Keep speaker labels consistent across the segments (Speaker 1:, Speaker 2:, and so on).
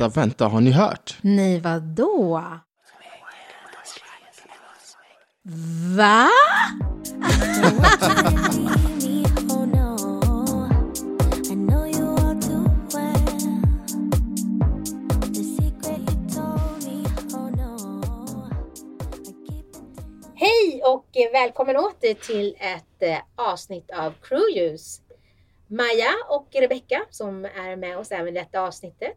Speaker 1: vänta, vänta, har ni hört?
Speaker 2: Nej, vadå? Va?
Speaker 3: Hej och välkommen åter till ett eh, avsnitt av Crewljus. Maja och Rebecka som är med oss även i detta avsnittet.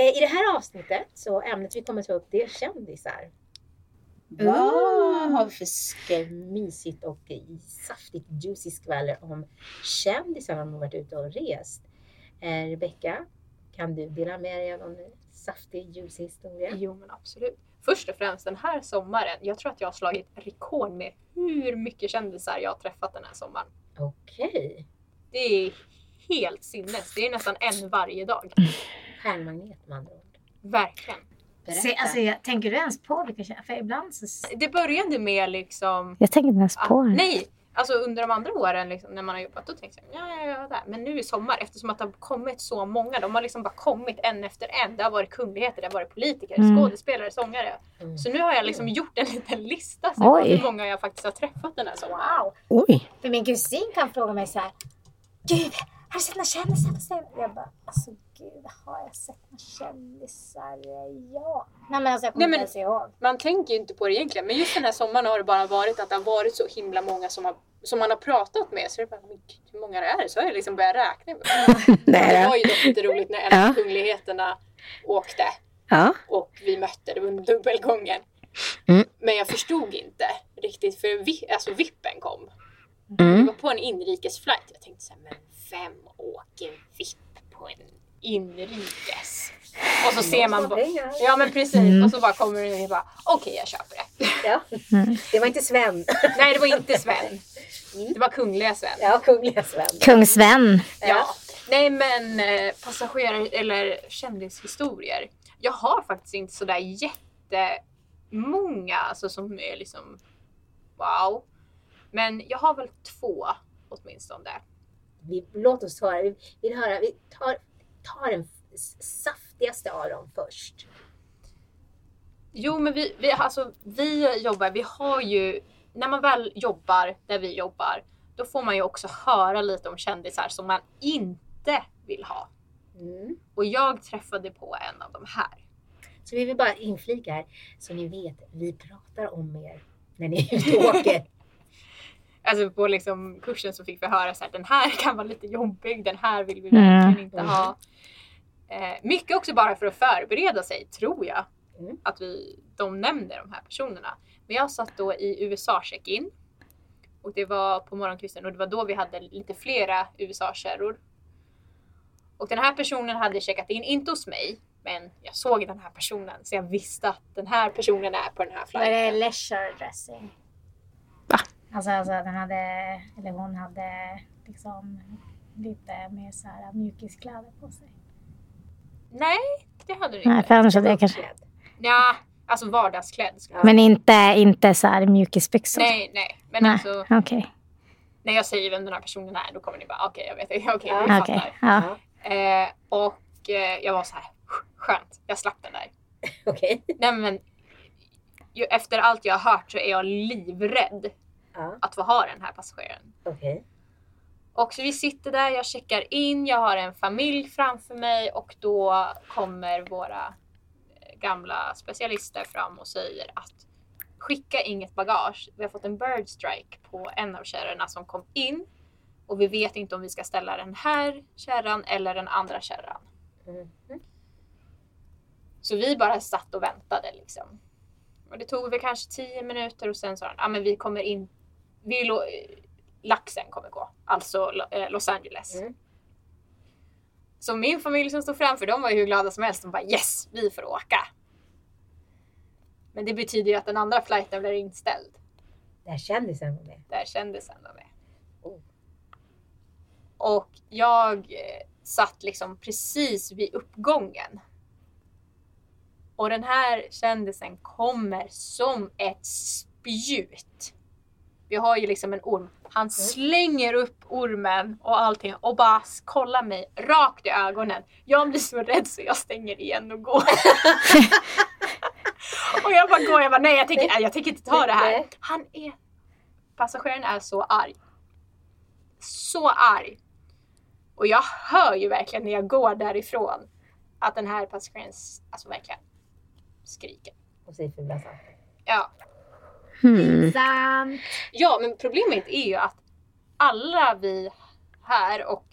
Speaker 3: Eh, I det här avsnittet så ämnet vi kommer ta upp det är kändisar. Vad har vi för mysigt och saftigt juicy skvaller om kändisar som har varit ute och rest? Eh, Rebecka, kan du dela med dig av någon saftig juicy historia?
Speaker 4: Jo men absolut. Först och främst den här sommaren, jag tror att jag har slagit rekord med hur mycket kändisar jag har träffat den här sommaren.
Speaker 3: Okej.
Speaker 4: Det är helt sinnes. Det är nästan en varje dag.
Speaker 3: Stjärnmagnet med andra ord.
Speaker 4: Verkligen.
Speaker 5: Se, alltså, jag, tänker du ens på vilka kändisar? För ibland så...
Speaker 4: Det började med liksom...
Speaker 5: Jag tänker inte ens på det.
Speaker 4: nej! Alltså under de andra åren liksom, när man har jobbat, då tänkte jag ja, ja, ja, där. Men nu i sommar, eftersom att det har kommit så många, de har liksom bara kommit en efter en. Det har varit kungligheter, det har varit politiker,
Speaker 5: Mm.
Speaker 4: skådespelare, sångare.
Speaker 3: Mm.
Speaker 4: Så nu har jag liksom gjort en liten lista så på hur många jag faktiskt har träffat den här sommaren.
Speaker 3: Wow!
Speaker 5: Oj.
Speaker 2: För min kusin kan fråga mig så här. Gud, har du sett några kändisar på scenen? Jag bara, alltså gud, har jag sett några kändisar? Ja. Nej men alltså jag kommer
Speaker 4: Nej, men-
Speaker 2: inte ens ihåg.
Speaker 4: man tänker ju inte på det egentligen men just den här sommaren har det bara varit att det har varit så himla många som, har, som man har pratat med så det är bara, men gud, hur många det är så har jag liksom börjat räkna. det var ju jätteroligt när en av
Speaker 5: Ja.
Speaker 4: kungligheterna åkte
Speaker 5: Ja.
Speaker 4: och vi mötte, det under dubbelgången.
Speaker 5: Mm.
Speaker 4: Men jag förstod inte riktigt för vi, alltså vippen kom. Vi
Speaker 5: Mm.
Speaker 4: var på en inrikesflight. Jag tänkte så här, men vem åker vipp på en inrikes? Och så ser man. Ja men precis.
Speaker 5: Mm.
Speaker 4: Och så bara kommer det och bara okej jag köper det.
Speaker 3: Ja.
Speaker 5: Mm.
Speaker 3: Det var inte Sven.
Speaker 4: Nej det var inte Sven. Det var kungliga Sven.
Speaker 3: Ja, kungliga Sven.
Speaker 5: Kung Sven.
Speaker 4: Ja. Nej men eh, passagerare eller kändishistorier. Jag har faktiskt inte sådär jättemånga alltså, som är liksom wow. Men jag har väl två åtminstone.
Speaker 3: Vi, låt oss höra. Vi vill höra. Vi tar, tar den saftigaste av dem först.
Speaker 4: Jo men vi, vi, alltså, vi jobbar, vi har ju, när man väl jobbar där vi jobbar, då får man ju också höra lite om kändisar som man inte vill ha.
Speaker 3: Mm.
Speaker 4: Och jag träffade på en av de här.
Speaker 3: Så vi vill bara inflika här. Så ni vet, vi pratar om er när ni är ute och åker.
Speaker 4: Alltså på liksom kursen så fick vi höra så här, den här kan vara lite jobbig, den här vill vi
Speaker 5: Mm.
Speaker 4: verkligen inte
Speaker 3: Mm.
Speaker 4: ha. Eh, mycket också bara för att förbereda sig, tror jag.
Speaker 3: Mm.
Speaker 4: Att vi, de nämner de här personerna. Men jag satt då i USA check-in. Och det var på morgonkvisten och det var då vi hade lite flera USA-kärror. Och den här personen hade checkat in, inte hos mig, men jag såg den här personen så jag visste att den här personen är på den här
Speaker 2: Var det
Speaker 4: flighten.
Speaker 2: leisure dressing? Alltså, alltså den hade, eller hon hade liksom lite mer så här mjukiskläder på sig.
Speaker 4: Nej, det hade
Speaker 5: Nej,
Speaker 4: inte.
Speaker 5: för annars hade jag kanske...
Speaker 4: Ja, alltså vardagsklädd. jag
Speaker 5: Men inte, inte så här mjukisbyxor?
Speaker 4: Nej, nej. Men
Speaker 5: Nej.
Speaker 4: alltså,
Speaker 5: Okej.
Speaker 4: när jag säger vem den här personen är, då kommer ni bara, okej, jag vet, okej, okay,
Speaker 3: Ja,
Speaker 4: vi
Speaker 5: Okej.
Speaker 4: fattar.
Speaker 5: Ja.
Speaker 4: Eh, och eh, jag var så här, skönt, jag slapp den där.
Speaker 3: Okej.
Speaker 4: Nej men, ju, efter allt jag har hört så är jag livrädd
Speaker 3: Ja,
Speaker 4: att få ha den här passageraren.
Speaker 3: okej.
Speaker 4: Och så vi sitter där, jag checkar in, jag har en familj framför mig och då kommer våra eh, gamla specialister fram och säger att skicka inget bagage. Vi har fått en bird strike på en av kärrorna som kom in och vi vet inte om vi ska ställa den här kärran eller den andra kärran.
Speaker 3: Mhm.
Speaker 4: Så vi bara satt och väntade liksom. Och det tog väl kanske tio minuter och sen sa han, ah, men vi kommer vi lo, laxen kommer gå, alltså eh, Los Angeles.
Speaker 3: Mm.
Speaker 4: Så min familj som stod framför, de var ju hur glada som helst. De bara yes, vi får åka. Men det betyder ju att den andra flighten blir inställd.
Speaker 3: Där kändisen var med.
Speaker 4: Där kändisen var med.
Speaker 3: Oh.
Speaker 4: Och jag eh, satt liksom precis vid uppgången. Och den här kändisen kommer som ett spjut. Vi har ju liksom en orm. Han slänger upp ormen och allting och bara kollar mig rakt i ögonen. Jag blir så rädd så jag stänger igen och går. och jag bara går, jag bara nej jag tänker, nej, jag tänker inte ta det här. Han är, passageraren är så arg. Så arg. Och jag hör ju verkligen när jag går därifrån att den här passageraren alltså verkligen skriker.
Speaker 3: Och säger fula saker.
Speaker 4: Ja.
Speaker 5: Hmm.
Speaker 2: Sant.
Speaker 4: ja, men problemet är ju att alla vi här och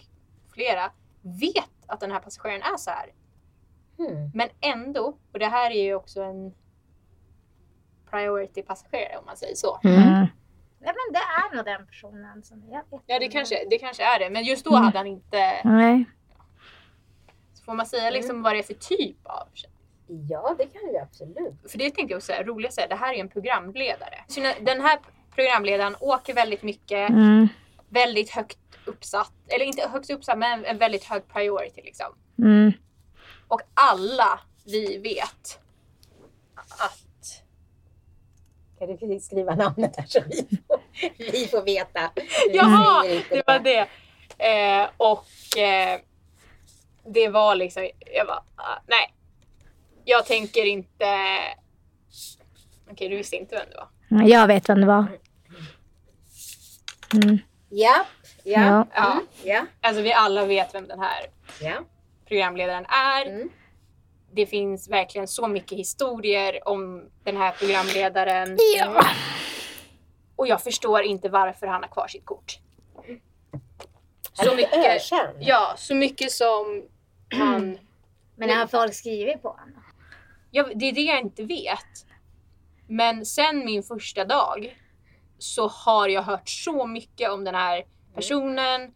Speaker 4: flera vet att den här passageraren är så här.
Speaker 3: Hmm.
Speaker 4: Men ändå, och det här är ju också en priority passagerare om man säger så.
Speaker 5: Mm.
Speaker 2: Nej men det är nog den personen som jag vet.
Speaker 4: Ja, det kanske, det kanske är det. Men just då
Speaker 5: Mm.
Speaker 4: hade han inte...
Speaker 5: Nej.
Speaker 4: Får man säga liksom vad det är för typ av
Speaker 3: Ja, det kan du absolut.
Speaker 4: För det tänkte jag också säga, roligt att säga, det här är en programledare. Så Den här programledaren åker väldigt mycket,
Speaker 5: Mm.
Speaker 4: väldigt högt uppsatt, eller inte högt uppsatt men en väldigt hög priority liksom.
Speaker 5: Mm.
Speaker 4: Och alla vi vet att
Speaker 3: Kan du skriva namnet här så vi får, vi får veta? Vi
Speaker 4: Jaha, det var det. Eh, och eh, det var liksom, jag bara, ah, nej. Jag tänker inte... Okej, du visste inte vem det var.
Speaker 5: Jag vet vem det var. Mm.
Speaker 3: Ja, ja,
Speaker 5: Ja.
Speaker 4: Ja.
Speaker 3: Mm. ja,
Speaker 4: Alltså vi alla vet vem den här
Speaker 3: ja.
Speaker 4: programledaren är.
Speaker 3: Mm.
Speaker 4: Det finns verkligen så mycket historier om den här programledaren.
Speaker 5: Ja.
Speaker 4: Och jag förstår inte varför han har kvar sitt kort. Så mycket, ja, så mycket som han...
Speaker 2: Men har folk skrivit på honom?
Speaker 4: Ja, det är det jag inte vet. Men sen min första dag så har jag hört så mycket om den här personen.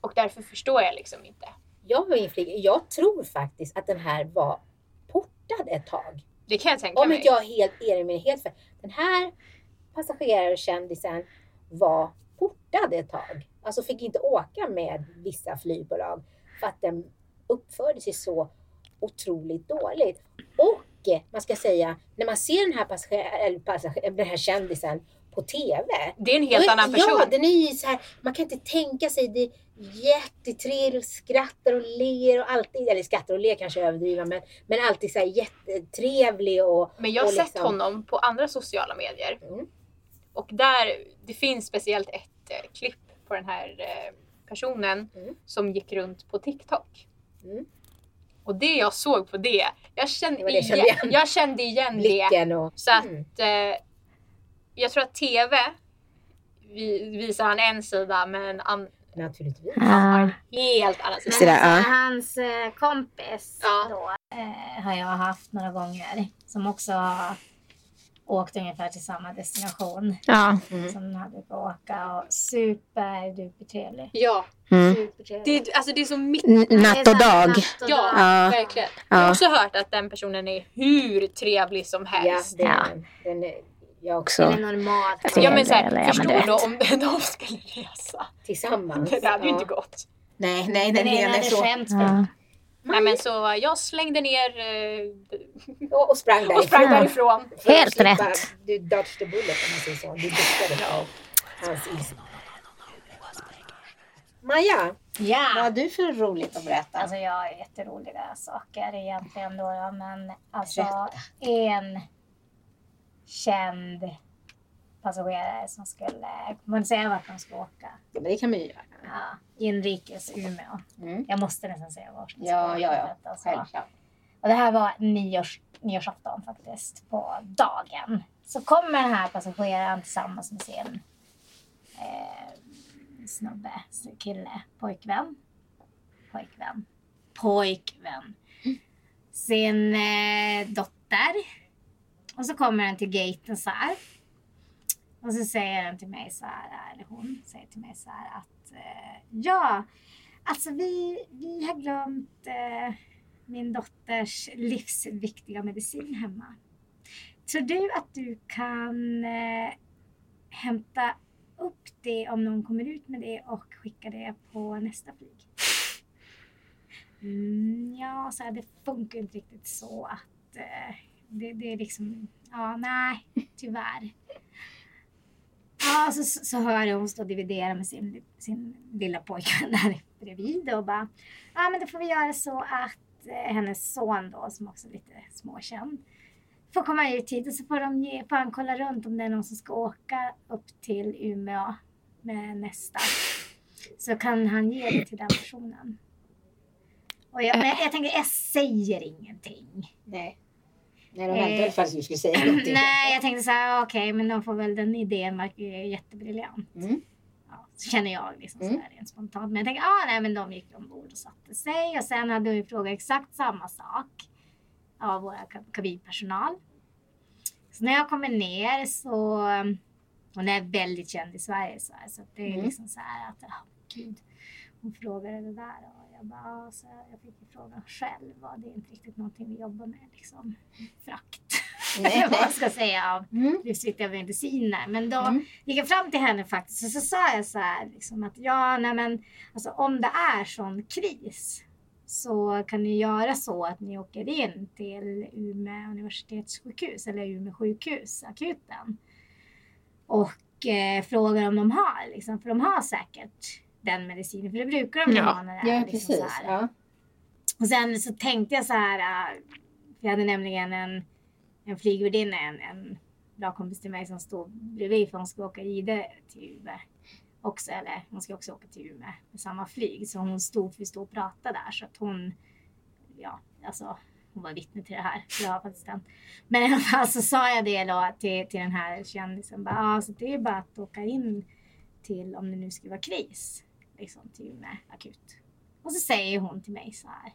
Speaker 4: Och därför förstår jag liksom inte.
Speaker 3: Jag har inflik, jag tror faktiskt att den här var portad ett tag.
Speaker 4: Det kan jag tänka
Speaker 3: Om
Speaker 4: mig.
Speaker 3: inte jag är helt med helt för Den här passagerarkändisen var portad ett tag. Alltså fick inte åka med vissa flygbolag för att den uppförde sig så otroligt dåligt. Och eh, man ska säga, när man ser den här, passager, den här kändisen på TV.
Speaker 4: Det är en helt annan person.
Speaker 3: Ja, den är ju så här, man kan inte tänka sig, det är jättetrevligt, skrattar och ler och alltid, eller skrattar och ler kanske jag överdriver, men, men alltid så här jättetrevlig och
Speaker 4: Men jag har
Speaker 3: och
Speaker 4: sett
Speaker 3: liksom-
Speaker 4: honom på andra sociala medier.
Speaker 3: Mm.
Speaker 4: Och där, det finns speciellt ett eh, klipp på den här eh, personen
Speaker 3: Mm.
Speaker 4: som gick runt på TikTok.
Speaker 3: Mm.
Speaker 4: Och det jag såg på det, jag kände,
Speaker 3: Det det jag
Speaker 4: igen,
Speaker 3: kände igen.
Speaker 4: jag kände igen det.
Speaker 3: blicken och...
Speaker 4: Så att
Speaker 3: Mm.
Speaker 4: eh, jag tror att TV vi, visar han en sida men an,
Speaker 3: Naturligtvis.
Speaker 4: han har en helt annan sida.
Speaker 5: Ja.
Speaker 2: alltså, hans eh, kompis
Speaker 4: Ja.
Speaker 2: då eh, har jag haft några gånger som också har åkt ungefär till samma destination
Speaker 5: Ja.
Speaker 3: Mm.
Speaker 2: som hade på åka och superduper trevlig.
Speaker 4: Ja,
Speaker 5: Mm.
Speaker 2: Supertrevlig.
Speaker 4: det, är- alltså det är så mitt
Speaker 5: N-
Speaker 2: Det är
Speaker 5: Natt och dag.
Speaker 2: natt och
Speaker 4: Ja,
Speaker 2: dag.
Speaker 5: Ja.
Speaker 4: verkligen. Jag har
Speaker 5: Ja.
Speaker 4: också hört att den personen är hur trevlig som
Speaker 3: Ja,
Speaker 4: helst.
Speaker 3: den,
Speaker 5: Ja.
Speaker 3: den är jag också.
Speaker 2: Eller normalt.
Speaker 5: Ja,
Speaker 4: Ja men så
Speaker 5: eller-
Speaker 4: här,
Speaker 5: ja, men
Speaker 4: förstå
Speaker 5: du
Speaker 4: om de skulle resa.
Speaker 3: Tillsammans.
Speaker 4: Det hade ju
Speaker 3: Ja.
Speaker 4: inte gått.
Speaker 3: Nej, nej,
Speaker 2: Den
Speaker 3: den
Speaker 2: ena
Speaker 3: är så.
Speaker 2: skämt
Speaker 5: Ja.
Speaker 4: Nej men så jag slängde ner eh,
Speaker 3: Och, och sprang därifrån.
Speaker 4: och sprang
Speaker 5: Ja.
Speaker 4: därifrån.
Speaker 3: Att
Speaker 5: Helt
Speaker 3: slippa-
Speaker 5: rätt.
Speaker 3: Du dodged the bullet om man säger så. Du duckade för hans is. Maja,
Speaker 2: Ja.
Speaker 3: vad har du för roligt att berätta?
Speaker 2: Alltså jag har jätteroliga saker egentligen då, då men alltså
Speaker 3: Berätta.
Speaker 2: en känd passagerare som skulle, säga vart de ska åka.
Speaker 3: Ja, men det kan man ju göra.
Speaker 2: Ja, inrikes Umeå.
Speaker 3: Mm.
Speaker 2: Jag måste nästan säga vart de ska
Speaker 3: Ja,
Speaker 2: åka
Speaker 3: ja, ja.
Speaker 2: alltså.
Speaker 3: Självklart.
Speaker 2: Och det här var nyårs, nyårsafton faktiskt, på dagen. Så kommer den här passageraren tillsammans med sin eh, snubbe, kille, pojkvän. Pojkvän. Pojkvän. Sin eh, dotter. Och så kommer den till gaten så här. Och så säger den till mig så här, eller hon säger till mig så här att eh, ja, alltså vi, vi har glömt eh, min dotters livsviktiga medicin hemma. Tror du att du kan eh, hämta upp det om någon kommer ut med det och skicka det på nästa flyg? Mm, ja, så här, det funkar inte riktigt så att eh, det, det är liksom, ja, nej, tyvärr. Ja, så, så hör jag hon stå och dividera med sin, sin lilla pojkvän där bredvid och bara, ja men då får vi göra så att eh, hennes son då, som också är lite småkänd, får komma ut hit och så får, de ge, får han kolla runt om det är någon som ska åka upp till Umeå med nästa. Så kan han ge det till den personen. Och jag, men jag tänker, jag säger ingenting.
Speaker 3: Nej. Nej, de väntade för att du skulle säga någonting.
Speaker 2: Nej, jag tänkte så här, okej, men de får väl den idén verkar ju jättebriljant.
Speaker 3: Mm.
Speaker 2: Ja, så känner jag liksom
Speaker 3: Mm.
Speaker 2: sådär rent spontant. Men jag tänkte, ah, nej men de gick ombord och satte sig. Och sen hade vi frågat exakt samma sak av kab- kabinpersonal. Så när jag kommer ner så, hon är väldigt känd i Sverige så, här, så det är
Speaker 3: Mm.
Speaker 2: liksom så här att, oh, gud, hon frågade det där jag bara, ah, så jag fick ju frågan själv och det är inte riktigt någonting vi jobbar med liksom. Frakt. Eller vad man ska säga av
Speaker 3: Mm.
Speaker 2: livsviktiga mediciner. Men då
Speaker 3: Mm.
Speaker 2: gick jag fram till henne faktiskt och så sa jag så här liksom att ja, nej men alltså om det är sån kris så kan ni göra så att ni åker in till Umeå universitetssjukhus eller Umeå sjukhus, akuten. Och eh, frågar om de har, liksom, för de har säkert den medicinen, för det brukar de ju
Speaker 4: Ja.
Speaker 2: när det är
Speaker 3: Ja,
Speaker 2: liksom
Speaker 3: precis.
Speaker 2: så här.
Speaker 3: Ja.
Speaker 2: Och sen så tänkte jag så här, äh, för jag hade nämligen en, en flygvärdinna, en, en bra kompis till mig som stod bredvid för hon ska åka vidare till Umeå också, eller hon ska också åka till Umeå med samma flyg. Så hon stod, vi stod och pratade där så att hon, ja, alltså hon var vittne till det här. Det har faktiskt. Men i alla fall så sa jag det då till, till den här kändisen. Bara, ah, så det är bara att åka in till, om det nu skulle vara kris, liksom till Umeå akut. Och så säger hon till mig så här.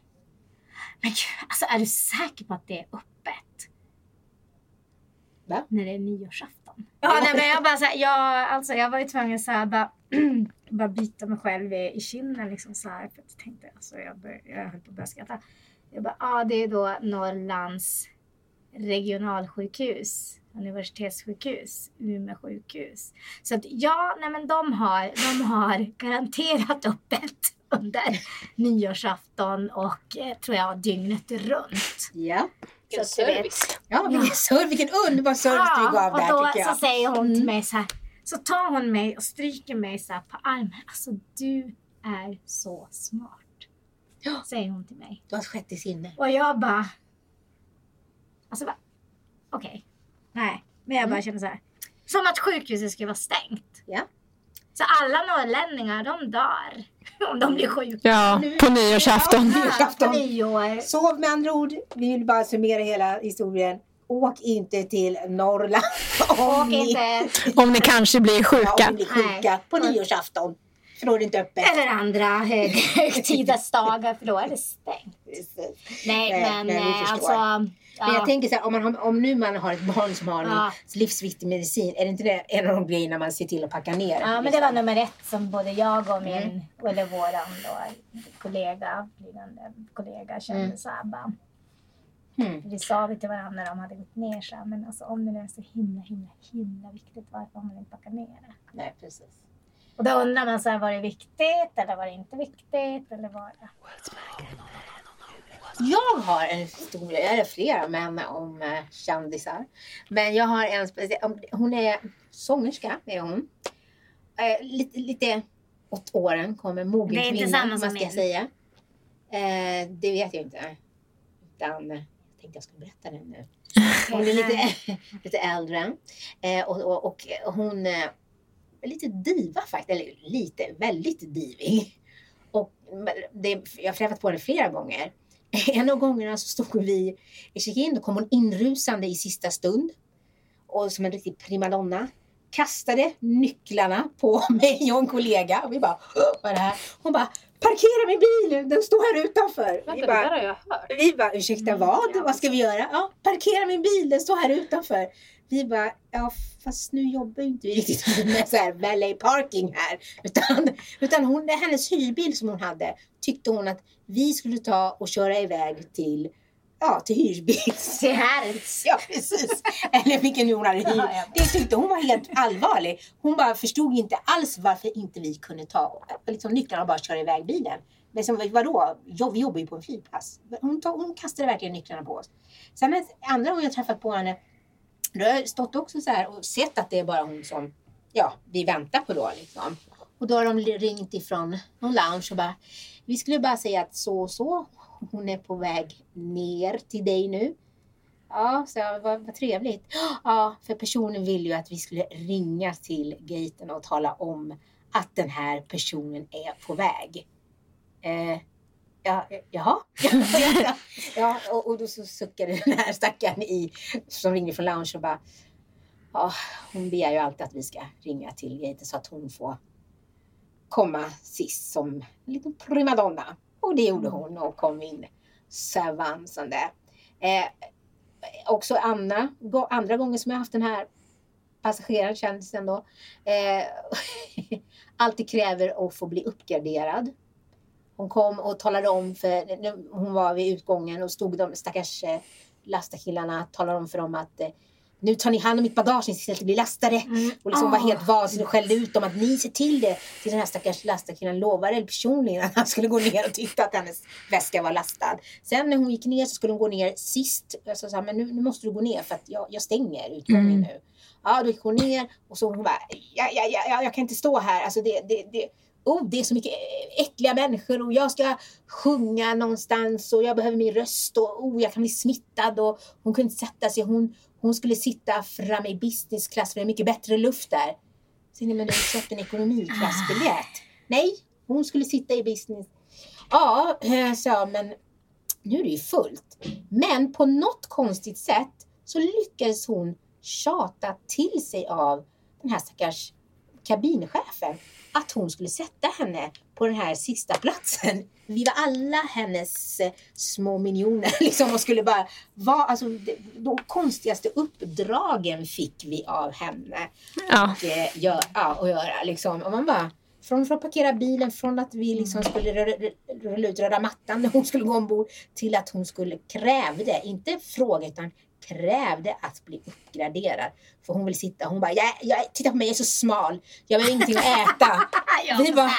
Speaker 2: Men gud, alltså är du säker på att det är öppet?
Speaker 3: Va?
Speaker 2: När det är nyårsafton. Ja, nej, men jag bara så här, ja, alltså jag var ju tvungen så här bara, bara bita mig själv i, i kinden liksom så här. För att jag tänkte, alltså jag, bör, jag höll på att börja skratta. Jag bara, ja ah, det är då Norrlands regionalsjukhus, universitetssjukhus, Umeå sjukhus. Så att ja, nej men de har, de har garanterat öppet under nyårsafton och eh, tror jag dygnet runt.
Speaker 3: ja.
Speaker 4: Vilken
Speaker 2: Så
Speaker 4: service.
Speaker 3: Ja, vilken, serv, vilken underbar service du gav
Speaker 2: och
Speaker 3: där
Speaker 2: då
Speaker 3: tycker jag.
Speaker 2: så säger hon till
Speaker 3: Mm.
Speaker 2: mig så här, så tar hon mig och stryker mig så här på armen. Alltså du är så smart.
Speaker 3: Ja.
Speaker 2: Säger hon till mig.
Speaker 3: Du har ett sjätte sinne.
Speaker 2: Och jag bara... Alltså bara... Okej. Nej. Men jag bara
Speaker 3: Mm.
Speaker 2: känner så här. Som att sjukhuset ska vara stängt.
Speaker 3: Ja.
Speaker 2: Så alla norrlänningar, de dör. Om de blir sjuka.
Speaker 5: Ja,
Speaker 3: Nu-
Speaker 5: på nyårsafton.
Speaker 3: Ja. nyårsafton.
Speaker 2: På nyår.
Speaker 3: Så med andra ord, vi vill bara summera hela historien. Åk inte till Norrland om,
Speaker 2: Och
Speaker 3: ni,
Speaker 2: inte...
Speaker 5: Om ni kanske blir
Speaker 3: ja, om
Speaker 5: sjuka.
Speaker 3: ni blir sjuka på nyårsafton. För då är det inte öppet.
Speaker 2: Eller andra hög, högtidsdagar för då är det stängt.
Speaker 3: Precis.
Speaker 2: Nej,
Speaker 3: Nej,
Speaker 2: men
Speaker 3: vi
Speaker 2: eh, alltså...
Speaker 3: Men jag
Speaker 2: Ja,
Speaker 3: tänker så här, om, man har, om nu man har ett barn som har
Speaker 2: Ja.
Speaker 3: livsviktig medicin, är det inte det en av de grejerna man ser till att packa ner?
Speaker 2: ja, men det var nummer ett som både jag och
Speaker 3: Mm.
Speaker 2: min, eller våran då, kollega, kollega kände
Speaker 3: Mm.
Speaker 2: så här bara.
Speaker 3: Hmm.
Speaker 2: Vi sa vi till varandra när de hade gått ner så här, men alltså om det nu är så himla, himla, himla viktigt, varför har man inte packat ner det?
Speaker 3: Nej, precis.
Speaker 2: Och då undrar man så här, var det viktigt eller var det inte viktigt eller var det?
Speaker 3: Jag har en historia, jag har flera men om eh, kändisar. Men jag har en speciell, hon är sångerska, är hon. Eh, lite, lite åt åren, kommer mogen
Speaker 2: Det är inte
Speaker 3: kvinna,
Speaker 2: samma som min.
Speaker 3: säga. Eh, det vet jag inte. Utan, eh, jag tänkte jag skulle berätta det nu. Hon är lite, lite äldre. Eh, och, och, och hon lite diva faktiskt. Eller lite, väldigt divig. Och det, jag har träffat på henne flera gånger. En av gångerna så stod vi i check-in. Då kom hon inrusande i sista stund. Och som en riktig primadonna. Kastade nycklarna på mig och en kollega. Och vi bara, "Åh, vad är det här? Hon bara, parkera min bil, den står här utanför.
Speaker 4: Vänta,
Speaker 3: Vi
Speaker 4: det
Speaker 3: bara,
Speaker 4: där har jag hört.
Speaker 3: vi bara, ursäkta
Speaker 2: Mm,
Speaker 3: vad?
Speaker 2: ja.
Speaker 3: Vad ska vi göra? Ja, parkera min bil, den står här utanför. Vi bara, ja fast nu jobbar ju inte vi riktigt med så här valet parking här. Utan, utan hon, hennes hyrbil som hon hade tyckte hon att vi skulle ta och köra iväg till, ja till hyrbils.
Speaker 2: Se här!
Speaker 3: Ja precis. Eller vilken nu hon hade
Speaker 2: ja.
Speaker 3: Det tyckte hon var helt allvarlig. Hon bara förstod inte alls varför inte vi kunde ta liksom, nycklarna och bara köra iväg bilen. Men som, vadå? Jo, vi jobbar ju på en flygplats. Hon, tog, hon kastade verkligen nycklarna på oss. Sen andra gången jag träffat på henne, då har jag stått också så här och sett att det är bara hon som ja, vi väntar på då liksom. Och då har de ringt ifrån någon lounge och bara, vi skulle bara säga att så och så, hon är på väg ner till dig nu. Ja, så jag, vad, vad trevligt. Ja, för personen ville ju att vi skulle ringa till gaten och tala om att den här personen är på väg. Eh, ja, jaha? ja, och, och då så suckade den här stackaren i, som ringde från lounge och bara Ja, hon begär ju alltid att vi ska ringa till gaten så att hon får komma sist som en liten primadonna. Och det gjorde hon och kom in savansande. Eh, också Anna, andra gången som jag haft den här det ändå. Eh, alltid kräver att få bli uppgraderad. Hon kom och talade om för, hon var vid utgången och stod de stackars eh, lastarkillarna talade om för dem att eh, nu tar ni hand om mitt bagage istället för att bli lastare.
Speaker 2: Mm.
Speaker 3: Och liksom var
Speaker 2: Ah.
Speaker 3: helt vansinnig och skällde ut dem att ni ser till det. Till den här stackars lastarkillen lovade personligen att han skulle gå ner och titta att hennes väska var lastad. Sen när hon gick ner så skulle hon gå ner sist. Jag sa så här, men nu, nu måste du gå ner för att jag, jag stänger utgången
Speaker 5: Mm.
Speaker 3: nu. Ja, då gick hon ner och så hon bara, ja, ja, ja, jag kan inte stå här. Alltså det, det, det, oh, det är så mycket äckliga människor och jag ska sjunga någonstans och jag behöver min röst och oh, jag kan bli smittad och hon kunde inte sätta sig. Hon, hon skulle sitta framme i business class för det är mycket bättre luft där. Så nej, men du har köpt en ekonomiklassbiljett. Nej, hon skulle sitta i business. Ja, eh, sa jag, men nu är det ju fullt. Men på något konstigt sätt så lyckades hon tjata till sig av den här stackars kabinchefen att hon skulle sätta henne på den här sista platsen. Vi var alla hennes eh, små minioner liksom och skulle bara vara, alltså de, konstigaste uppdragen fick vi av henne
Speaker 5: Ja.
Speaker 3: och, eh, gör, ja, och göra. Liksom. Och man bara, från, från att parkera bilen, från att vi liksom skulle rulla ut röda mattan när hon skulle gå ombord till att hon skulle krävde, inte fråga utan krävde att bli uppgraderad. För hon vill sitta, hon bara, jag, jag, titta på mig, jag är så smal, jag har ingenting att äta.
Speaker 2: Ja,
Speaker 3: Vi bara-.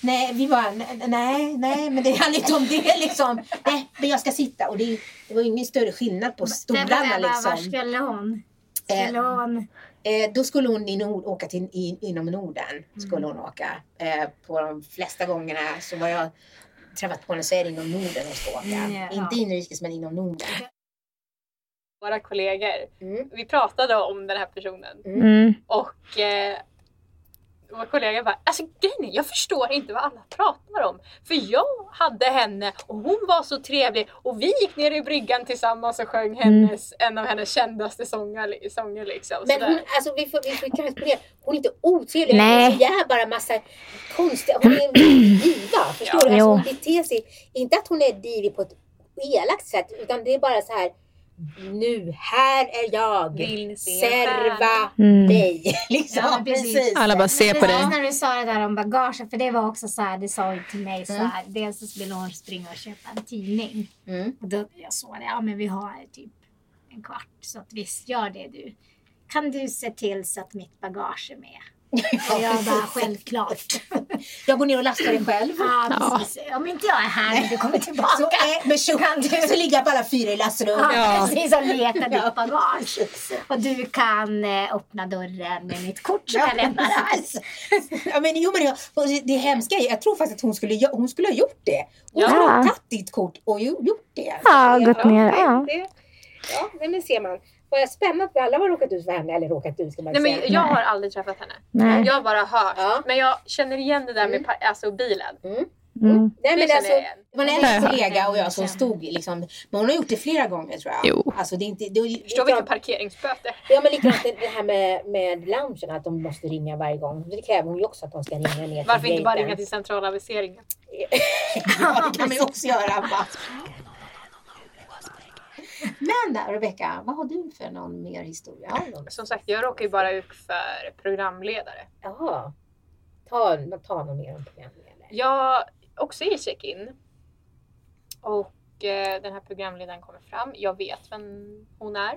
Speaker 3: Nej, vi bara, nej, nej, men det handlar inte om det liksom. Nej, men jag ska sitta. Och det, det var ingen större skillnad på stolarna
Speaker 2: men, Var
Speaker 3: liksom.
Speaker 2: skulle hon?
Speaker 3: Eh,
Speaker 2: Skulle hon?
Speaker 3: Eh, då skulle hon i nord, åka till, i, inom Norden. Skulle hon åka. Eh, på de flesta gångerna så var jag träffat på henne så är det inom Norden hon ska åka.
Speaker 2: Mm, ja.
Speaker 3: Inte inrikes men inom Norden.
Speaker 4: Våra kollegor,
Speaker 3: Mm.
Speaker 4: vi pratade om den här personen
Speaker 5: Mm.
Speaker 4: och eh, vår kollega bara, alltså grejen jag förstår inte vad alla pratar om. För jag hade henne och hon var så trevlig och vi gick ner i bryggan tillsammans och sjöng hennes, en av hennes kändaste sånger, sånger liksom.
Speaker 3: Men hon, alltså vi får, vi får kanske på det. Hon är inte otrevlig.
Speaker 5: Nej.
Speaker 3: Hon är bara massa konstiga. Hon är en diva. Förstår
Speaker 4: Ja.
Speaker 3: du? Alltså, hon beter sig. Inte att hon är divig på ett elakt sätt. Utan det är bara så här. Nu, här är jag.
Speaker 4: Vill
Speaker 3: Serva?
Speaker 5: Mm.
Speaker 3: mig. Liksom.
Speaker 2: Ja, precis.
Speaker 5: Alla bara ser på dig.
Speaker 2: när du sa det där om bagaget, för det var också så här, det sa ju till mig så
Speaker 3: Mm.
Speaker 2: här, dels så ville hon springa och köpa en tidning.
Speaker 3: Mm.
Speaker 2: Och då jag såg det, ja men vi har typ en kvart så att visst gör det du. Kan du se till så att mitt bagage är med? Och jag bara självklart.
Speaker 3: Jag går ner och lastar det själv.
Speaker 2: Ja, precis. Om inte jag är här när du kommer tillbaka.
Speaker 3: Så, eh, med tjock, så ligger jag på alla fyra i lastrummet.
Speaker 2: Ja, precis och leta
Speaker 3: Ja.
Speaker 2: ditt bagage. Och du kan eh, öppna dörren med mitt kort som jag lämnar här.
Speaker 3: ja, men, jo, men jag, det, hemska är, jag tror faktiskt att hon skulle, hon skulle ha gjort det. Hon
Speaker 4: Ja.
Speaker 3: skulle ha tagit ditt kort och gjort det.
Speaker 5: Ja, gått ner. Ja.
Speaker 3: det- Ja, men ser man. Vad spännande att vi alla har råkat ut för henne. Eller råkat ut ska man
Speaker 4: Nej,
Speaker 3: säga.
Speaker 4: men jag har aldrig träffat henne.
Speaker 5: Nej.
Speaker 4: Jag har bara hört.
Speaker 3: Ja.
Speaker 4: Men jag känner igen det där med
Speaker 3: Mm.
Speaker 4: alltså, bilen.
Speaker 3: Mm.
Speaker 5: Mm.
Speaker 3: Nej,
Speaker 4: Det
Speaker 3: men
Speaker 4: känner
Speaker 3: alltså, det var en
Speaker 5: Nej.
Speaker 3: kollega och jag som stod liksom. Men hon har gjort det flera gånger tror jag.
Speaker 5: Jo.
Speaker 3: Alltså, det är inte, det är,
Speaker 4: Förstår vilka parkeringsböter.
Speaker 3: Ja men likadant det här med, med loungen, att de måste ringa varje gång. Det kräver hon ju också att de ska ringa ner
Speaker 4: Varför
Speaker 3: till
Speaker 4: inte bara ringa till centralaviseringen?
Speaker 3: ja, det kan man ju också göra. va? Men där, Rebecka, vad har du för någon mer historia?
Speaker 4: Som sagt, jag råkar ju bara ut för programledare.
Speaker 3: Jaha. Ta, ta någon mer om programledare.
Speaker 4: Jag också i check-in. Och eh, den här programledaren kommer fram. Jag vet vem hon är.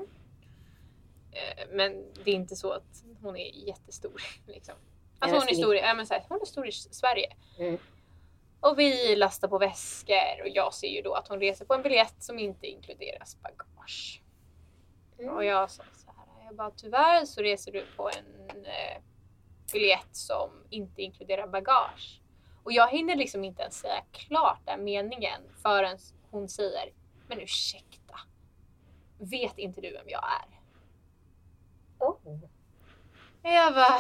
Speaker 4: Eh, men det är inte så att hon är jättestor. Liksom. Alltså hon är stor, i- ja, men så här, hon är stor i Sverige.
Speaker 3: Mm.
Speaker 4: Och vi lastar på väskor och jag ser ju då att hon reser på en biljett som inte inkluderas bagage.
Speaker 3: Mm.
Speaker 4: Och jag sa så här, jag bara tyvärr så reser du på en, eh, biljett som inte inkluderar bagage. Och jag hinner liksom inte ens säga klart den meningen förrän hon säger Men ursäkta, vet inte du vem jag är?
Speaker 3: Oh.
Speaker 4: Jag bara...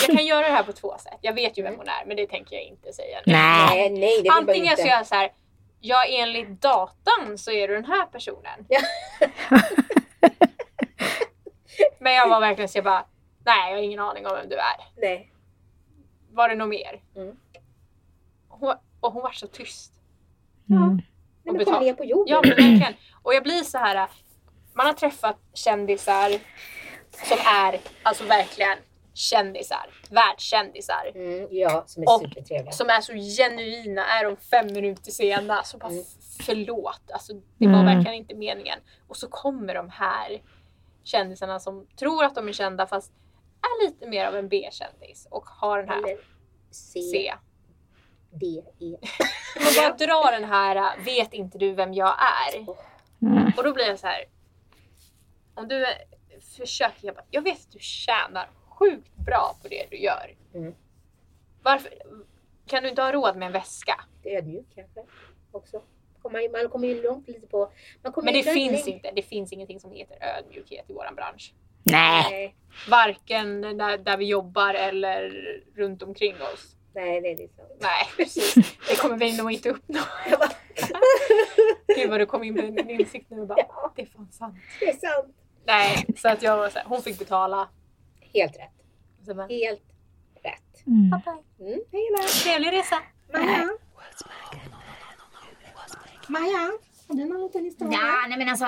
Speaker 4: Jag kan göra det här på två sätt. Jag vet ju vem hon är men det tänker jag inte säga nu.
Speaker 5: Nej.
Speaker 3: Nej, det
Speaker 4: Antingen
Speaker 3: inte.
Speaker 4: så gör jag så här. Ja, enligt datan så är du den här personen.
Speaker 3: Ja.
Speaker 4: Men jag var verkligen så jag bara, nej jag har ingen aning om vem du är.
Speaker 3: Nej.
Speaker 4: Var det något mer?
Speaker 3: Mm.
Speaker 4: Hon, och hon var så tyst.
Speaker 5: Mm.
Speaker 3: Nej, men
Speaker 4: betal-
Speaker 3: kom ner på jorden.
Speaker 4: Ja men verkligen. Och jag blir så här. Man har träffat kändisar som är alltså verkligen kändisar. Världskändisar.
Speaker 3: Mm, ja, som är
Speaker 4: Och-
Speaker 3: supertrevliga.
Speaker 4: Som är så genuina. Är de fem minuter sena så bara
Speaker 3: Mm.
Speaker 4: förlåt. Alltså det var
Speaker 5: Mm.
Speaker 4: verkligen inte meningen. Och så kommer de här kändisarna som tror att de är kända fast är lite mer av en B-kändis och har den här
Speaker 3: Eller C,
Speaker 4: C.
Speaker 3: D, E.
Speaker 4: Och bara dra den här äh, vet inte du vem jag är?
Speaker 5: Mm.
Speaker 4: Och då blir jag så här. Om du är- försöker, jag, bara, jag vet att du tjänar sjukt bra på det du gör.
Speaker 3: Mm.
Speaker 4: Varför kan du inte ha råd med en väska?
Speaker 3: Det är ödmjuk kanske också. Man kommer ju långt lite på... Man kommer
Speaker 4: Men det
Speaker 3: ju
Speaker 4: finns
Speaker 3: längre-
Speaker 4: inte. Det finns ingenting som heter ödmjukhet i våran bransch.
Speaker 5: Nej.
Speaker 4: Varken där, där vi jobbar eller runt omkring oss.
Speaker 3: nej, det är det sant.
Speaker 4: Nej, precis. Det kommer vi nog inte uppnå. Gud vad du kom in med en insikt nu och bara,
Speaker 3: Ja.
Speaker 4: det är fan sant.
Speaker 3: det är sant.
Speaker 4: Nej, så att jag var så här, hon fick betala.
Speaker 3: Helt rätt.
Speaker 4: Så bara,
Speaker 3: Helt rätt.
Speaker 5: Mm.
Speaker 4: Pappa,
Speaker 3: Mm, hej där.
Speaker 4: trevlig resa.
Speaker 3: Maja. Maja, har du någon liten historia?
Speaker 2: Ja, nej men alltså.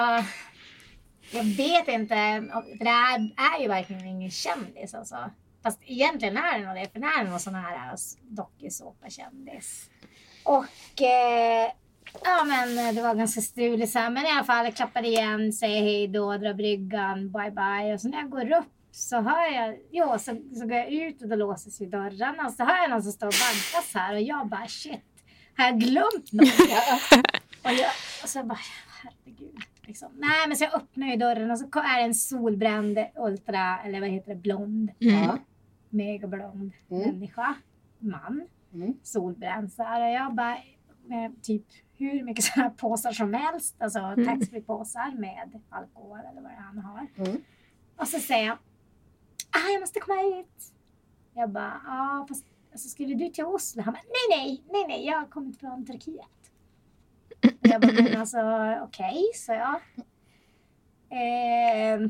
Speaker 2: Jag vet inte. För det här är ju verkligen ingen kändis alltså. Fast egentligen är det nog det. För det är någon sån här dokusåpa-kändis. Och eh, ja men det var ganska struligt så här. Men i alla fall jag klappar igen, säger hej då, drar bryggan, bye bye. Och så när jag går upp så hör jag, jo så, så går jag ut och då låses ju dörrarna. Och så hör jag någon som står och bankas här och jag bara shit. Har jag glömt något? Och, jag, och så bara, herregud. Liksom. Nej, men så jag öppnar ju dörren och så är det en solbränd ultra, eller vad heter det, blond,
Speaker 3: Ja.
Speaker 2: megablond
Speaker 3: Mm.
Speaker 2: människa. Man.
Speaker 3: Mm.
Speaker 2: Solbränd så här. Och jag bara, med typ hur mycket sådana här påsar som helst. Alltså taxfree-påsar med alkohol eller vad det är han har.
Speaker 3: Mm.
Speaker 2: Och så säger jag, ah, jag måste komma hit. Jag bara, ja fast alltså, skulle du till Oslo? Han bara, nej, nej, nej, nej, jag har kommit från Turkiet. Jag bara, men alltså okej, så jag. Ehm,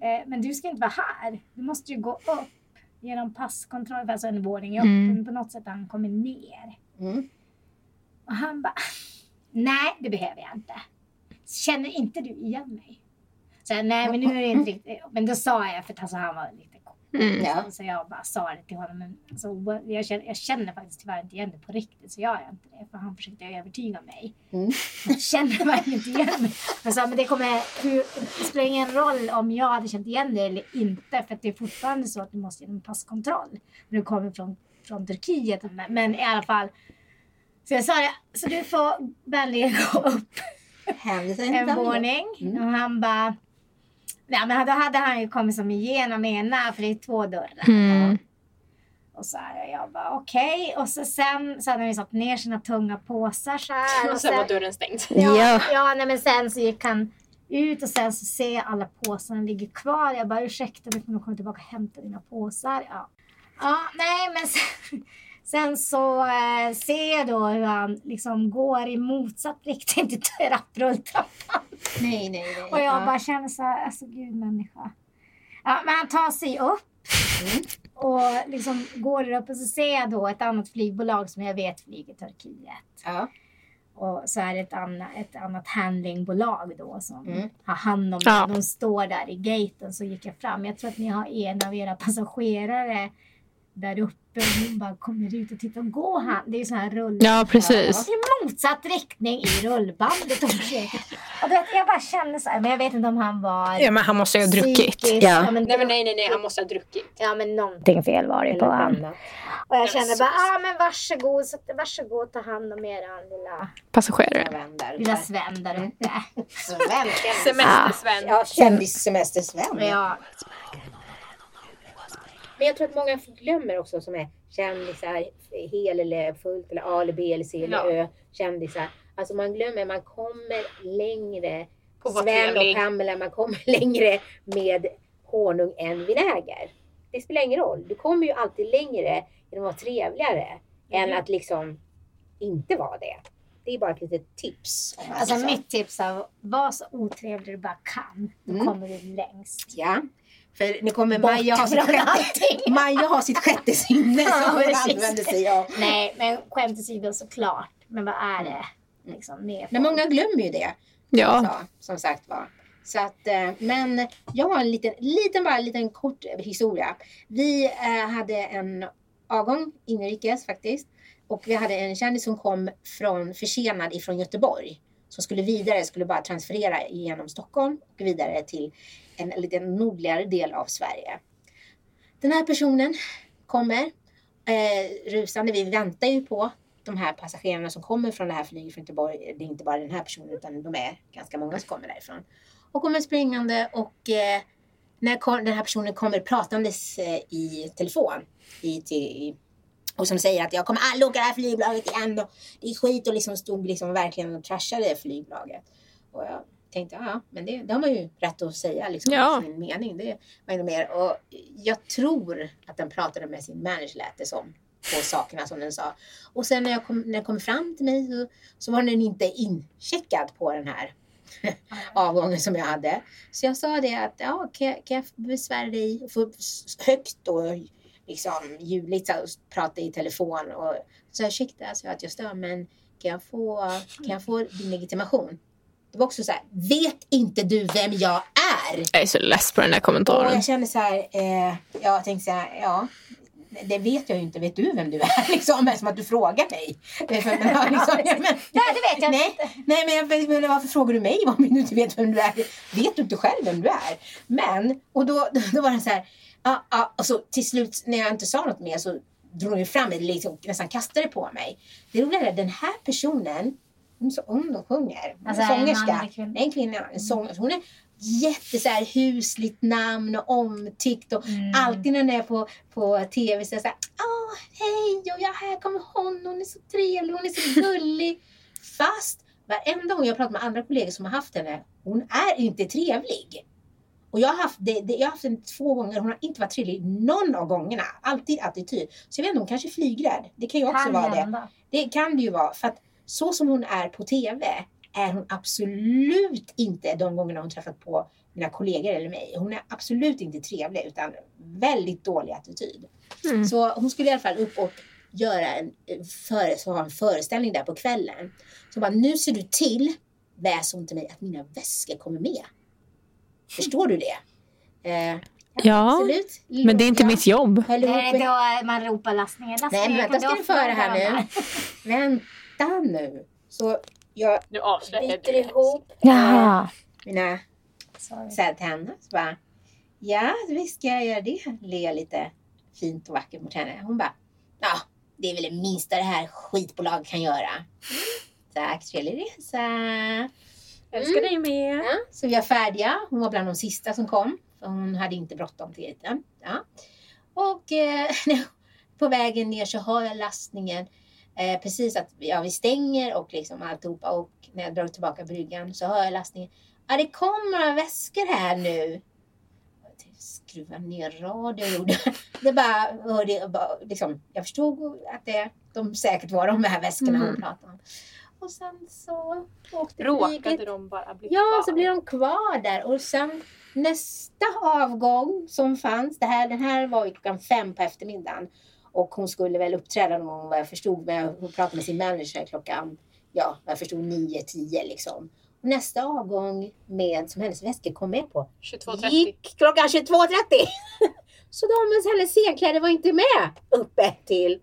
Speaker 2: eh, men du ska inte vara här. Du måste ju gå upp genom passkontroll, alltså en våning upp.
Speaker 5: Mm.
Speaker 2: Men på något sätt han kommit ner.
Speaker 3: Mm.
Speaker 2: Och han bara, nej det behöver jag inte. Känner inte du igen mig? Så nej men nu är det inte riktigt. Men då sa jag, för att alltså, han var lite.
Speaker 5: Mm.
Speaker 3: Ja.
Speaker 2: Så jag bara sa det till honom. Men alltså, jag, känner, jag känner faktiskt tyvärr inte igen det på riktigt. Så jag gör inte det. För han försökte övertyga mig.
Speaker 3: Mm.
Speaker 2: Jag känner verkligen inte igen mig. Jag sa, men det, kommer, hur, det spelar ingen roll om jag hade känt igen dig eller inte. För det är fortfarande så att du måste genom passkontroll. När du kommer från, från Turkiet. Men, i alla fall. Så jag sa det, så du får vänligen gå upp en våning.
Speaker 3: Mm.
Speaker 2: Och han bara... Ja, men då hade han ju kommit som igenom ena, för det är två dörrar.
Speaker 5: Mm.
Speaker 2: Och så här, jag bara okej. Och så sen så hade han ju satt ner sina tunga påsar så här.
Speaker 4: Och sen var dörren stängd.
Speaker 2: ja,
Speaker 5: Ja.
Speaker 2: ja nej, men sen så gick han ut och sen så ser jag alla påsarna ligger kvar. Jag bara ursäkta, du nog komma tillbaka och hämta dina påsar. Ja, ja nej men sen, sen så eh, ser jag då hur han liksom går i motsatt riktning till trapprulltrappan.
Speaker 3: Nej, nej, nej.
Speaker 2: Och jag
Speaker 3: Ja.
Speaker 2: bara känner så här, alltså gud människa. Ja, men han tar sig upp.
Speaker 3: Mm.
Speaker 2: Och liksom går där upp och så ser jag då ett annat flygbolag som jag vet flyger Turkiet.
Speaker 3: Ja.
Speaker 2: Och så är det ett, anna, ett annat handlingbolag då som
Speaker 3: Mm.
Speaker 2: har hand om
Speaker 5: Ja.
Speaker 2: det. De står där i gaten så gick jag fram. Jag tror att ni har en av era passagerare där uppe hon bara kommer ut och tittar. Gå han. Det är så här rull.
Speaker 5: Ja, precis.
Speaker 2: I motsatt riktning i rullbandet. Och försöker. och du vet, jag bara känner så här, men jag vet inte om han var
Speaker 5: Ja, men han måste ju ha druckit.
Speaker 2: psykisk.
Speaker 5: Ja.
Speaker 2: men,
Speaker 4: Nej men nej nej nej, han måste ha druckit.
Speaker 2: Ja men någonting fel var det på
Speaker 3: annat.
Speaker 2: Och jag
Speaker 4: så-
Speaker 2: bara, ja ah, men varsågod, så, varsågod ta hand om eran lilla,
Speaker 5: Passagerare.
Speaker 2: Lilla Sven där uppe.
Speaker 3: Sven.
Speaker 4: Semester-Sven.
Speaker 3: Ja, kändissemester-Sven.
Speaker 2: Ja.
Speaker 3: Men jag tror att många glömmer också som är kändisar, hel eller fullt eller A eller B eller C eller
Speaker 4: Ja.
Speaker 3: Ö kändisar. Alltså man glömmer, man kommer längre.
Speaker 4: Att vara
Speaker 3: Sven och. Pamela, man kommer längre med honung än vinäger. Det spelar ingen roll. Du kommer ju alltid längre genom att vara trevligare än
Speaker 4: Mhm.
Speaker 3: att liksom inte vara det. Det är bara ett litet tips.
Speaker 2: Alltså mitt tips är var så otrevlig du bara kan. Då
Speaker 3: Mm.
Speaker 2: kommer du längst.
Speaker 3: Ja. För nu kommer
Speaker 2: Bort
Speaker 3: Maja ha sitt sjätte. Maja har sitt sjätte sinne
Speaker 2: Ja,
Speaker 3: som hon använder sig av.
Speaker 2: Nej, men skämt åsido såklart. Men vad är det? Liksom,
Speaker 3: Men många glömmer ju det.
Speaker 5: Ja.
Speaker 3: Så, som sagt var. Så att, eh, men jag har en liten, liten, bara en liten kort historia. Vi eh, hade en avgång inrikes faktiskt. Och vi hade en kändis som kom från, försenad ifrån Göteborg. Som skulle vidare, skulle bara transferera genom Stockholm och vidare till en lite nordligare del av Sverige. Den här personen kommer eh, rusande. Vi väntar ju på de här passagerarna som kommer från det här flyget från Göteborg. Det är inte bara den här personen utan de är ganska många som kommer därifrån. Och kommer springande och eh, när kom, den här personen kommer pratandes eh, i telefon i, till, i, och som säger att jag kommer aldrig åka det här flygbolaget igen och det är skit och liksom stod liksom verkligen och trashade flygbolaget. Och jag tänkte, ja, men det, det har man ju rätt att säga liksom
Speaker 5: Ja.
Speaker 3: sin mening. Det var ännu mer. Och jag tror att den pratade med sin manager lät det som på sakerna som den sa. Och sen när jag kom, när jag kom fram till mig så, så var den inte incheckad på den här avgången som jag hade. Så jag sa det att ja, kan, jag, kan jag besvära dig s- högt och liksom ljudligt så här, och prata i telefon och så ursäkta alltså att jag stör men kan jag få, kan jag få din legitimation? Det var också så här, vet inte du vem jag är?
Speaker 5: Jag är så less på den där
Speaker 3: Och
Speaker 5: kommentaren.
Speaker 3: jag kände så här, eh, jag tänkte så här, ja, det vet jag ju inte. Vet du vem du är? Liksom, som att du frågar mig. För, men, ja, liksom, ja, men,
Speaker 2: Nej, det vet jag
Speaker 3: nej,
Speaker 2: inte.
Speaker 3: nej, men, jag, men varför frågar du mig om du inte vet vem du är? Vet du inte själv vem du är? Men, och då, då var det så här, ja, ja, och så till slut när jag inte sa något mer så drog hon fram mig, liksom, nästan kastade på mig. Det roliga är den här personen, hon är så ung och sjunger. Hon
Speaker 2: Alltså, är en
Speaker 3: sångerska.
Speaker 2: eller kvinna?
Speaker 3: En kvinna. En sångerska. Hon är jätte så här, husligt namn och omtyckt. Och
Speaker 2: Mm.
Speaker 3: alltid när hon är på, på tv så är det så här, åh hej och jag här kommer hon, hon är så trevlig, hon är så gullig. Fast varenda gång jag pratar med andra kollegor som har haft henne, hon är inte trevlig. Och jag har haft, det, det, jag har haft henne två gånger, hon har inte varit trevlig någon av gångerna. Alltid attityd. Så jag vet inte, hon kanske är flygrädd. Det kan ju också
Speaker 2: Kan
Speaker 3: vara det.
Speaker 2: hända.
Speaker 3: Det kan det ju vara. För att så som hon är på TV är hon absolut inte de gångerna hon träffat på mina kollegor eller mig. Hon är absolut inte trevlig utan väldigt dålig attityd.
Speaker 5: Mm.
Speaker 3: Så hon skulle i alla fall upp och göra en, före, så ha en föreställning där på kvällen. Så bara, nu ser du till, väs hon till mig, att mina väskor kommer med. Förstår du det? Eh,
Speaker 5: Ja,
Speaker 3: absolut.
Speaker 5: men det är inte
Speaker 3: Ja.
Speaker 5: mitt jobb.
Speaker 3: Med-
Speaker 2: då man ropar lastningen.
Speaker 3: Nej men vänta ska
Speaker 2: du
Speaker 3: få höra här nu. Vänta nu. Så jag
Speaker 4: Nu
Speaker 3: biter ihop
Speaker 2: Jaha.
Speaker 3: mina
Speaker 2: Sorry.
Speaker 3: så bara, ja visst ska jag göra det. Le lite fint och vackert mot henne. Hon bara, ja det är väl det minsta det här skitbolaget kan göra. Tack, trevlig resa.
Speaker 4: Älskar dig med.
Speaker 3: Ja, så vi var färdiga. Hon var bland de sista som kom. För hon hade inte bråttom till den. Ja. Och eh, på vägen ner så hör jag lastningen. Eh, precis att ja, vi stänger och liksom alltihopa. Och när jag drar tillbaka bryggan så hör jag lastningen. Ja, det kommer några väskor här nu. Skruva ner radion. gjorde. Det bara, hörde, bara liksom, jag förstod att det, de säkert var de här väskorna hon
Speaker 5: Mm.
Speaker 3: pratade om. Och sen så åkte
Speaker 4: Råkade
Speaker 3: flyget
Speaker 4: de bara bli
Speaker 3: Ja,
Speaker 4: kvar?
Speaker 3: så blir de kvar där och sen nästa avgång som fanns, det här, den här var ju klockan fem på eftermiddagen och hon skulle väl uppträda någon gång vad jag förstod, men hon pratade med sin manager klockan, ja, vad jag förstod nio, tio liksom. Och nästa avgång med, som hennes väskor kom med på
Speaker 4: 22.30.
Speaker 3: gick klockan 22.30. så de med hennes scenkläder var inte med uppe till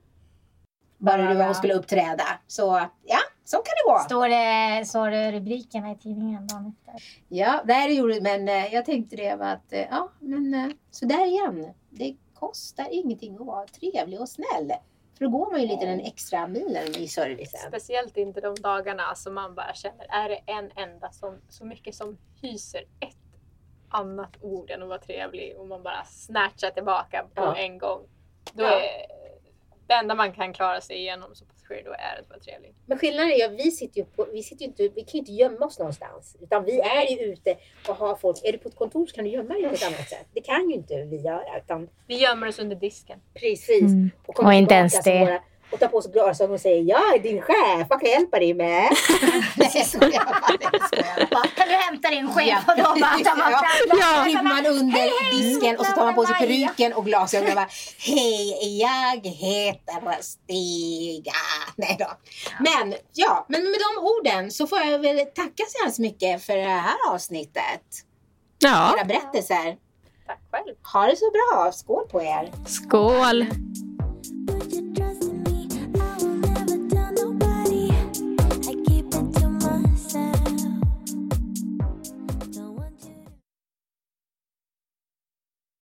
Speaker 3: bara det var hon skulle uppträda. Så ja, så kan det gå.
Speaker 2: Står det, står det rubrikerna i tidningen dagen efter?
Speaker 3: Ja, det här gjorde men eh, jag tänkte det var att, eh, ja, men eh, så där igen. Det kostar ingenting att vara trevlig och snäll. För då går man ju lite den extra milen i servicen.
Speaker 4: Speciellt inte de dagarna som man bara känner, är det en enda som så mycket som hyser ett annat ord än att vara trevlig och man bara snatchar tillbaka på
Speaker 3: Ja.
Speaker 4: en gång. Då
Speaker 3: Ja.
Speaker 4: är det enda man kan klara sig igenom som passagerare då är att vara trevlig.
Speaker 3: Men skillnaden är ju att vi sitter ju på, vi sitter ju inte, vi kan ju inte gömma oss någonstans. Utan vi är ju ute och har folk. Är du på ett kontor så kan du gömma dig på ett annat sätt. Det kan ju inte vi göra. Utan
Speaker 4: Vi gömmer oss under disken.
Speaker 3: precis.
Speaker 2: Mm.
Speaker 3: Och,
Speaker 2: Och inte ens det.
Speaker 3: Våra, och tar på sig glasögon och säger jag är din chef, vad kan jag hjälpa dig med? Nej, bara, bara.
Speaker 2: Kan du hämta din chef och då bara tar man fram
Speaker 3: Ja. kryper man under disken och så tar man på sig
Speaker 2: Maja.
Speaker 3: peruken och glasögonen och bara Hej, jag heter Stiga. Nej då. Men ja, men med de orden så får jag väl tacka så hemskt mycket för det här avsnittet.
Speaker 5: Ja,
Speaker 3: Era berättelser.
Speaker 4: Tack själv.
Speaker 3: Ha det så bra. Skål på er.
Speaker 5: skål!